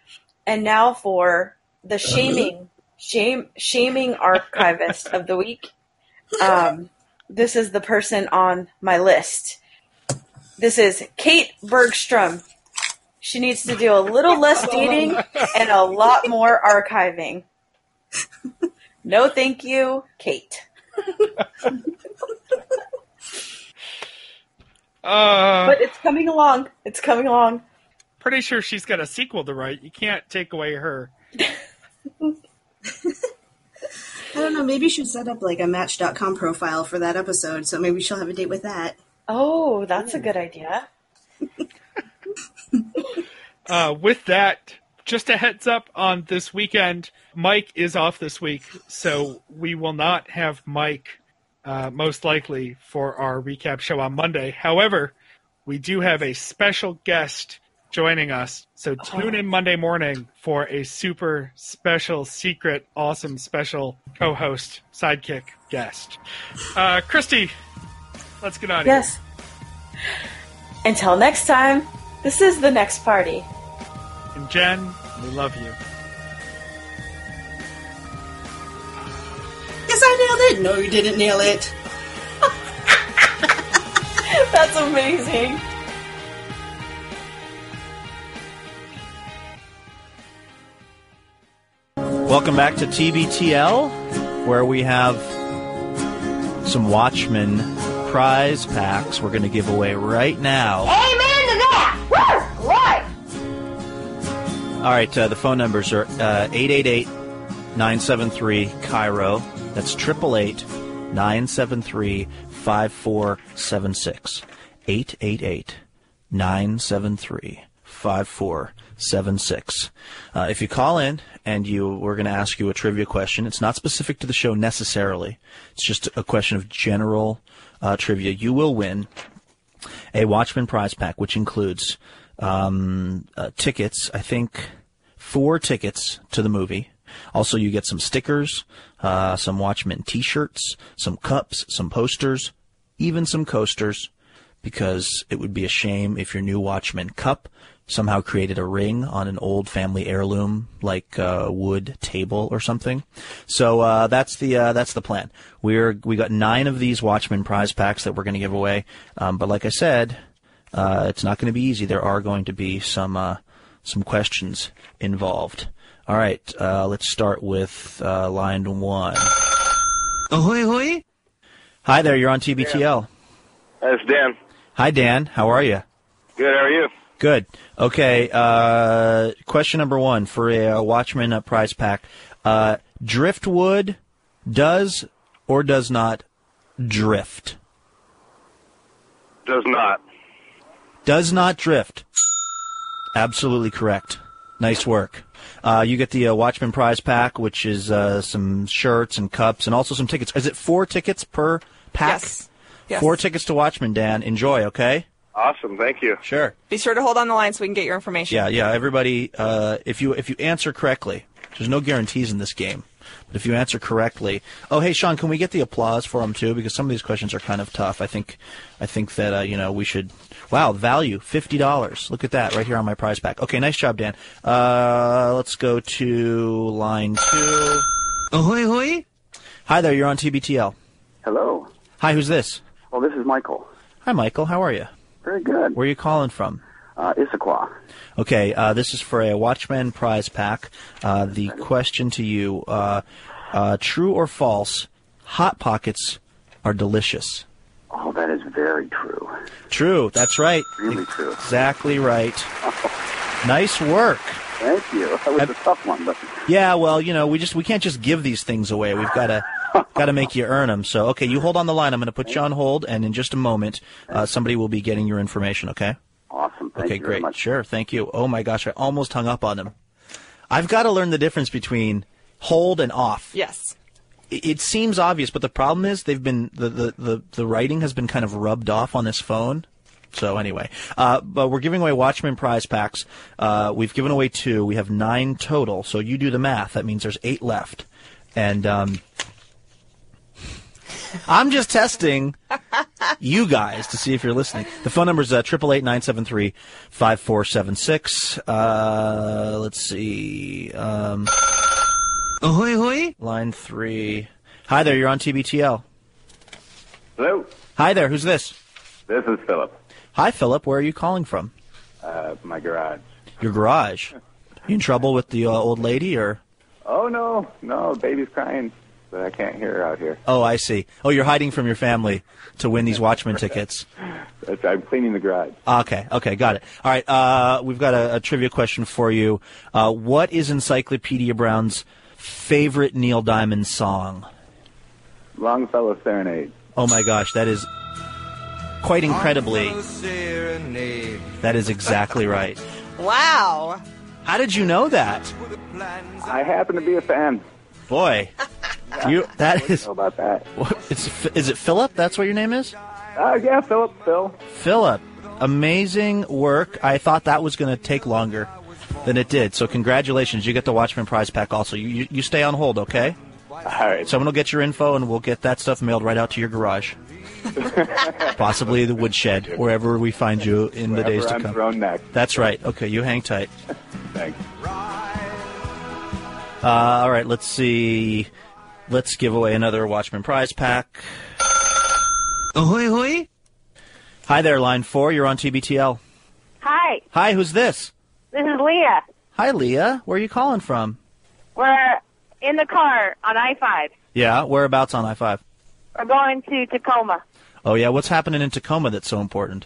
And now for the shaming, shame, shaming archivist of the week. Um, this is the person on my list. This is Kate Bergstrom. She needs to do a little less dating and a lot more archiving. No, thank you, Kate. Uh, But it's coming along. It's coming along. pretty sure she's got a sequel to write. You can't take away her. [laughs] [laughs] I don't know. Maybe you should set up like a Match.com profile for that episode, so maybe she'll have a date with that. Oh, that's a good idea. [laughs] Uh, with that, just a heads up on this weekend, Mike is off this week, so we will not have Mike uh, most likely for our recap show on Monday. However, we do have a special guest joining us, so tune in Monday morning for a super special, secret, awesome, special co-host, sidekick guest. Uh, Christy, let's get on of Yes. Until next time, this is the next party. And Jen, we love you. Yes, I nailed it. No, you didn't nail it. [laughs] That's amazing. Welcome back to TBTL, where we have some Watchmen prize packs we're going to give away right now. Amen to that! Woo! Right! All right, uh, the phone numbers are uh, 888 973 KIRO. That's 888 973 5476. 888 973 5476. Uh, If you call in and you we're going to ask you a trivia question, it's not specific to the show necessarily. It's just a question of general uh, trivia. You will win a Watchmen prize pack, which includes um, uh, tickets. I think four tickets to the movie. Also, you get some stickers, uh, some Watchmen T-shirts, some cups, some posters, even some coasters. Because it would be a shame if your new Watchmen cup somehow created a ring on an old family heirloom like uh, wood table or something. So uh, that's the uh, that's the plan. We're we got nine of these Watchmen prize packs that we're going to give away. Um, but like I said, uh, it's not going to be easy. There are going to be some uh, some questions involved. All right, uh, let's start with uh, line one. Ahoy, hoy! Hi there, you're on TBTL. That's Dan. Hi Dan, how are you? Good. How are you? Good. Okay. Uh, question number one for a, uh Watchmen uh, prize pack: uh, Driftwood does or does not drift? Does not. Does not drift. Absolutely correct. Nice work. Uh, you get the uh, Watchmen prize pack, which is uh, some shirts and cups, and also some tickets. Is it four tickets per pack? Yes. Yes. Four tickets to Watchmen. Dan, enjoy. Okay. Awesome. Thank you. Sure. Be sure to hold on the line so we can get your information. Yeah, yeah. Everybody, uh, if you if you answer correctly, there's no guarantees in this game. But if you answer correctly, oh hey Sean, can we get the applause for him too? Because some of these questions are kind of tough. I think, I think that uh, you know we should. Wow, value fifty dollars. Look at that right here on my prize pack. Okay, nice job, Dan. Uh, let's go to line two. Ahoy, hoy! Hi there, you're on TBTL. Hello. Hi, who's this? Well, this is Michael. Hi, Michael. How are you? Very good. Where are you calling from? Uh, Issaquah. Okay, uh, this is for a Watchmen prize pack. Uh, the question to you: uh, uh, True or false? Hot pockets are delicious. Oh, that is very true. True. That's right. Really true. Exactly right. [laughs] Nice work. Thank you. That was a tough one, but Yeah, well, you know, we just we can't just give these things away. We've got to got to make you earn them. So, okay, you hold on the line. I'm going to put you on hold, and in just a moment, uh, somebody will be getting your information. Okay. awesome. Thank okay, you very great. much. Sure. Thank you. Oh my gosh, I almost hung up on him. I've got to learn the difference between hold and off. Yes. It, it seems obvious, but the problem is they've been the, the, the, the writing has been kind of rubbed off on this phone. So anyway, uh, but we're giving away Watchmen prize packs. Uh, we've given away two. We have nine total. So you do the math. That means there's eight left. And um, I'm just testing you guys to see if you're listening. The phone number is uh, triple eight nine seven three five four seven six. Uh, let's see. Um, Ahoy, hoy! line three. Hi there. You're on TBTL. Hello, Hi there. Who's this? this is Philip. Hi, Philip. Where are you calling from? Uh, my garage. Your garage. You in trouble with the uh, old lady, or? Oh no, no, baby's crying, but I can't hear her out here. Oh, I see. Oh, you're hiding from your family to win these Watchmen [laughs] tickets. That's, I'm cleaning the garage. Okay, okay, got it. All right, uh, we've got a, a trivia question for you. Uh, what is Encyclopedia Brown's favorite Neil Diamond song? Longfellow Serenade. Oh my gosh, that is quite incredibly. That is exactly right. [laughs] Wow. How did you know that? I happen to be a fan. Boy, [laughs] you [laughs] that is. about that? What, it's, is it Philip? That's what your name is? Uh, yeah, Philip, Phil. Philip, amazing work. I thought that was going to take longer than it did. So congratulations, you get the Watchmen prize pack. Also, you you, you stay on hold, okay? All right. Someone will get your info, and we'll get that stuff mailed right out to your garage, [laughs] possibly the woodshed, wherever we find you in the days to I'm come. thrown next. That's right. Okay, you hang tight. [laughs] Thanks. Uh, all right, let's see. Let's give away another Watchmen prize pack. Ahoy, hoy! Hi there, line four. You're on TBTL. Hi, Hi, who's this? this is Leah. Hi, Leah. Where are you calling from? We're in the car on I-5. Yeah, whereabouts on I five? We're going to Tacoma. Oh yeah, what's happening in Tacoma that's so important?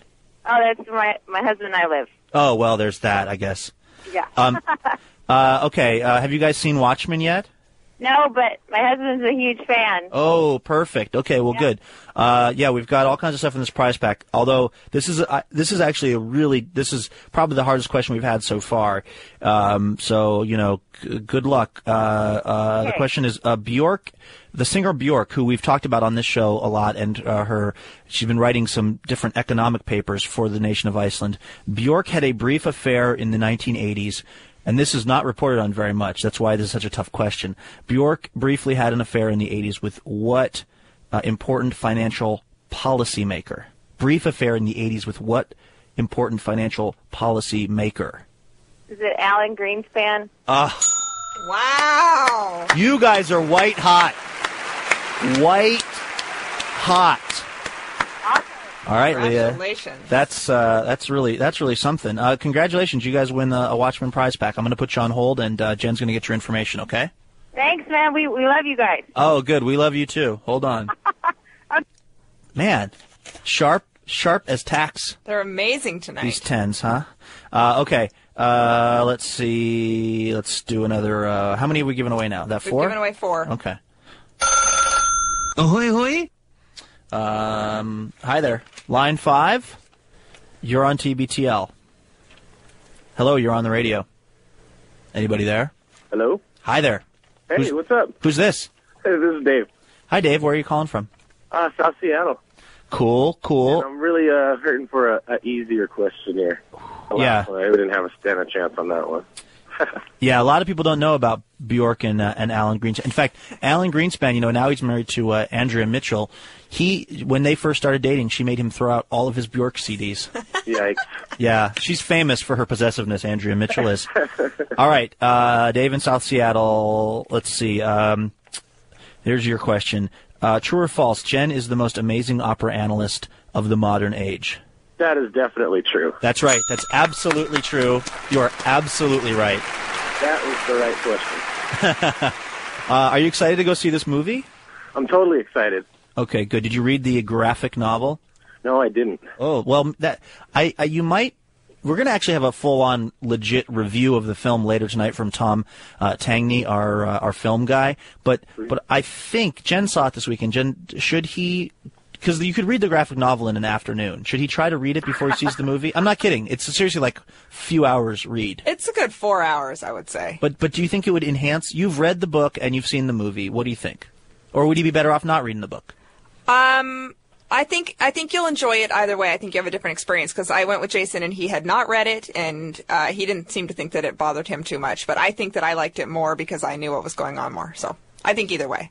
Oh, that's where my my husband and I live. Oh well, there's that, I guess. Yeah. Um, [laughs] uh, okay, uh, have you guys seen Watchmen yet? No, but my husband's a huge fan. Oh, perfect. Okay, well, good. Uh, yeah, we've got all kinds of stuff in this prize pack. Although this is uh, this is actually a really this is probably the hardest question we've had so far. Um, so you know, g- good luck. Uh, uh, The question is uh, Bjork, the singer Bjork, who we've talked about on this show a lot, and uh, her she's been writing some different economic papers for the nation of Iceland. Bjork had a brief affair in the 1980s. And this is not reported on very much. That's why this is such a tough question. Bjork briefly had an affair in the 80s with what uh, important financial policymaker? Brief affair in the 80s with what important financial policymaker? Is it Alan Greenspan? Ah, Wow. you guys are white hot. White hot. All right, Leah. Congratulations. That's uh, that's really that's really something. Uh, congratulations, you guys win uh, a Watchmen prize pack. I'm going to put you on hold, and uh, Jen's going to get your information. Okay? Thanks, man. We we love you guys. Oh, good. We love you too. Hold on. [laughs] Man, sharp, sharp as tacks. They're amazing tonight. These tens, huh? Uh, okay. Uh, let's see. Let's do another. Uh, how many are we giving away now? That We've four? given away four. Okay. Ahoy, hoy! Um, hi there. Line five. You're on TBTL. Hello, you're on the radio. Anybody there? Hello. Hi there. Hey, Who's- what's up? Who's this? Hey, this is Dave. Hi, Dave. Where are you calling from? Uh, South Seattle. Cool, cool. I'm really uh, hurting for a, a easier question here. Yeah. one, I didn't have a stand a chance on that one. [laughs] Yeah, a lot of people don't know about Bjork and uh, and Alan Greenspan. In fact, Alan Greenspan, you know, now he's married to uh, Andrea Mitchell. He, when they first started dating, she made him throw out all of his Bjork CDs. [laughs] Yikes. Yeah, she's famous for her possessiveness. Andrea Mitchell is. All right, uh, Dave in South Seattle. Let's see. Um, here's your question: uh, True or false? Jen is the most amazing opera analyst of the modern age. That is definitely true. That's right. That's absolutely true. You are absolutely right. That was the right question. [laughs] uh, are you excited to go see this movie? I'm totally excited. Okay, good. Did you read the graphic novel? No, I didn't. Oh well, that I, I you might. We're going to actually have a full-on, legit review of the film later tonight from Tom uh, Tangney, our uh, our film guy. But but I think Jen saw it this weekend. Jen, should he? Because you could read the graphic novel in an afternoon. Should he try to read it before he sees the movie? I'm not kidding. It's seriously like few hours read. It's a good four hours, I would say. But but do you think it would enhance? You've read the book and you've seen the movie. What do you think? Or would you be better off not reading the book? Um, I think I think you'll enjoy it either way. I think you have a different experience because I went with Jason and he had not read it and uh, he didn't seem to think that it bothered him too much. But I think that I liked it more because I knew what was going on more. So I think either way.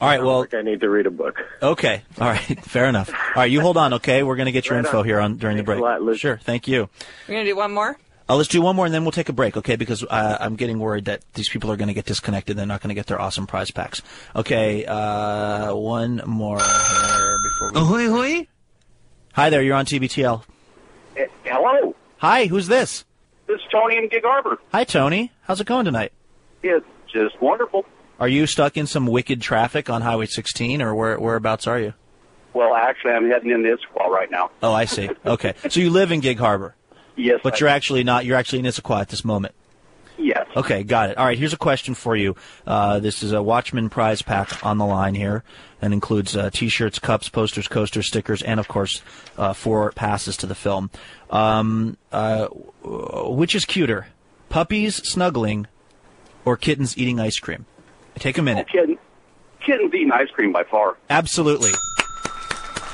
All right. Well, I need to read a book. Okay. All right. [laughs] Fair enough. All right. You hold on. Okay. We're going to get your Right info on. here on during the break. sure. Thank you. We're gonna do one more. Uh, let's do one more and then we'll take a break, okay? Because uh, I'm getting worried that these people are going to get disconnected. They're not going to get their awesome prize packs. Okay, uh, one more here before we. Ahoy, hoy! Hi there, you're on TBTL. Eh, Hello, Hi, who's this? this is Tony in Gig Harbor. Hi, Tony. How's it going tonight? It's just wonderful. Are you stuck in some wicked traffic on Highway 16, or where whereabouts are you? Well, actually, I'm heading into Issaquah right now. Oh, I see. Okay, so you live in Gig Harbor, Yes, but I- you're actually not. You're actually in Issaquah at this moment. Yes. Okay, got it. All right, here's a question for you. Uh, this is a Watchmen prize pack on the line here, and includes uh, T-shirts, cups, posters, coasters, stickers, and of course, uh, four passes to the film. Um, uh, which is cuter, puppies snuggling, or kittens eating ice cream? Take a minute. Kitten, kitten's eating ice cream by far. Absolutely.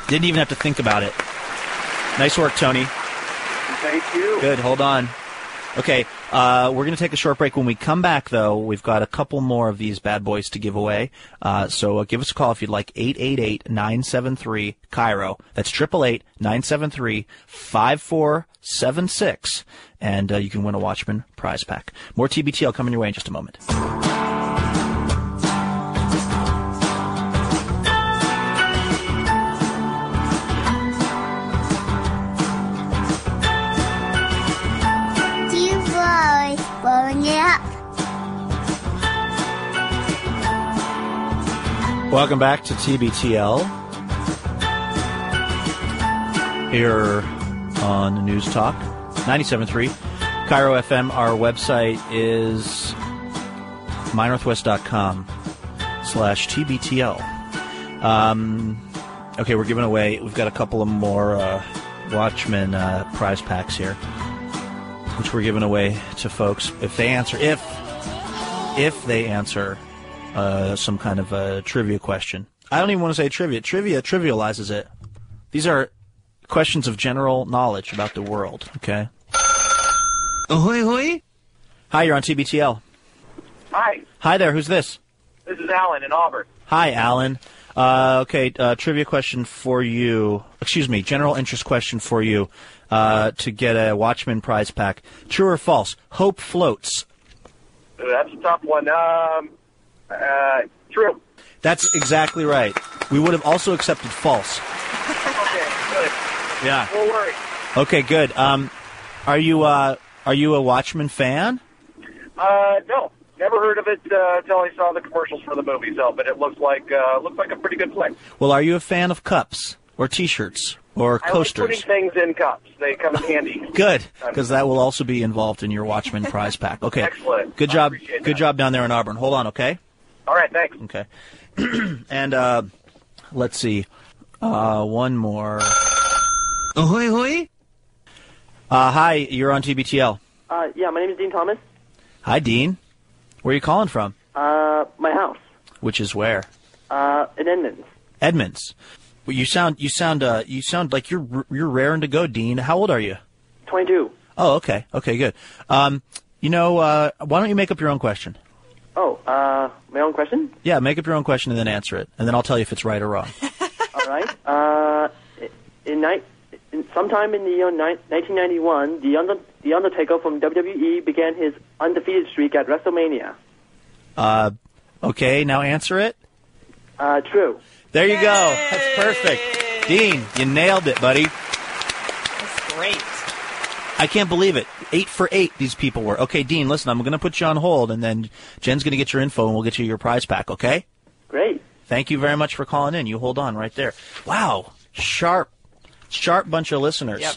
Didn't even have to think about it. Nice work, Tony. Thank you. Good. Hold on. Okay, uh, we're going to take a short break. When we come back, though, we've got a couple more of these bad boys to give away. Uh, so uh, give us a call if you'd like. 888-973 KIRO. That's 888-973-5476. And uh, you can win a Watchmen prize pack. More TBTL coming your way in just a moment. Blowing up. Welcome back to TBTL. Here on News Talk 97.3 KIRO FM. Our website is mynorthwest.com slash TBTL. Um, okay, we're giving away, we've got a couple of more uh, Watchmen uh, prize packs here, which we're giving away to folks if they answer, if, if they answer uh, some kind of a trivia question. I don't even want to say trivia. Trivia trivializes it. These are questions of general knowledge about the world. Okay. Ahoy, hoy! Hi, you're on TBTL. Hi, Hi there. Who's this? this is Alan in Auburn. Hi, Alan. Uh, okay, uh, trivia question for you. Excuse me, general interest question for you. Uh, to get a Watchmen prize pack. True or false? Hope floats. That's a tough one. Um, uh, true. That's exactly right. We would have also accepted false. Okay, good. Yeah. No worries. Okay, good. Um, are you uh, are you a Watchmen fan? Uh, no, never heard of it uh, until I saw the commercials for the movie. So, but it looks like uh, looks like a pretty good flick. Well, are you a fan of cups or T-shirts or I like coasters? putting things in cups. They come in handy. [laughs] Good, because that will also be involved in your Watchmen prize pack. [laughs] Okay. Excellent. Good job. Good that. job down there in Auburn. Hold on, okay? All right, thanks. Okay. [clears throat] and uh, let's see. Uh, one more. Ahoy, hoy! Uh, hi, you're on TBTL. Uh, yeah, my name is Dean Thomas. Hi, Dean. Where are you calling from? Uh, my house. Which is where? Uh, in Edmonds. Edmonds. Well, you sound you sound uh, you sound like you're you're raring to go, Dean. How old are you? 22. Oh, okay, okay, good. Um, You know, uh, why don't you make up your own question? Oh, uh, my own question. Yeah, make up your own question and then answer it, and then I'll tell you if it's right or wrong. [laughs] All right. Uh, in night, in, sometime in the year ni- 1991, the Under- the Undertaker from WWE began his undefeated streak at WrestleMania. Uh, okay, now answer it. Uh, true. There you go. That's perfect. Dean, you nailed it, buddy. That's great. I can't believe it. Eight for eight, these people were. Okay, Dean, listen, I'm going to put you on hold, and then Jen's going to get your info, and we'll get you your prize pack, okay? Great. Thank you very much for calling in. You hold on right there. Wow. Sharp, sharp bunch of listeners. Yep.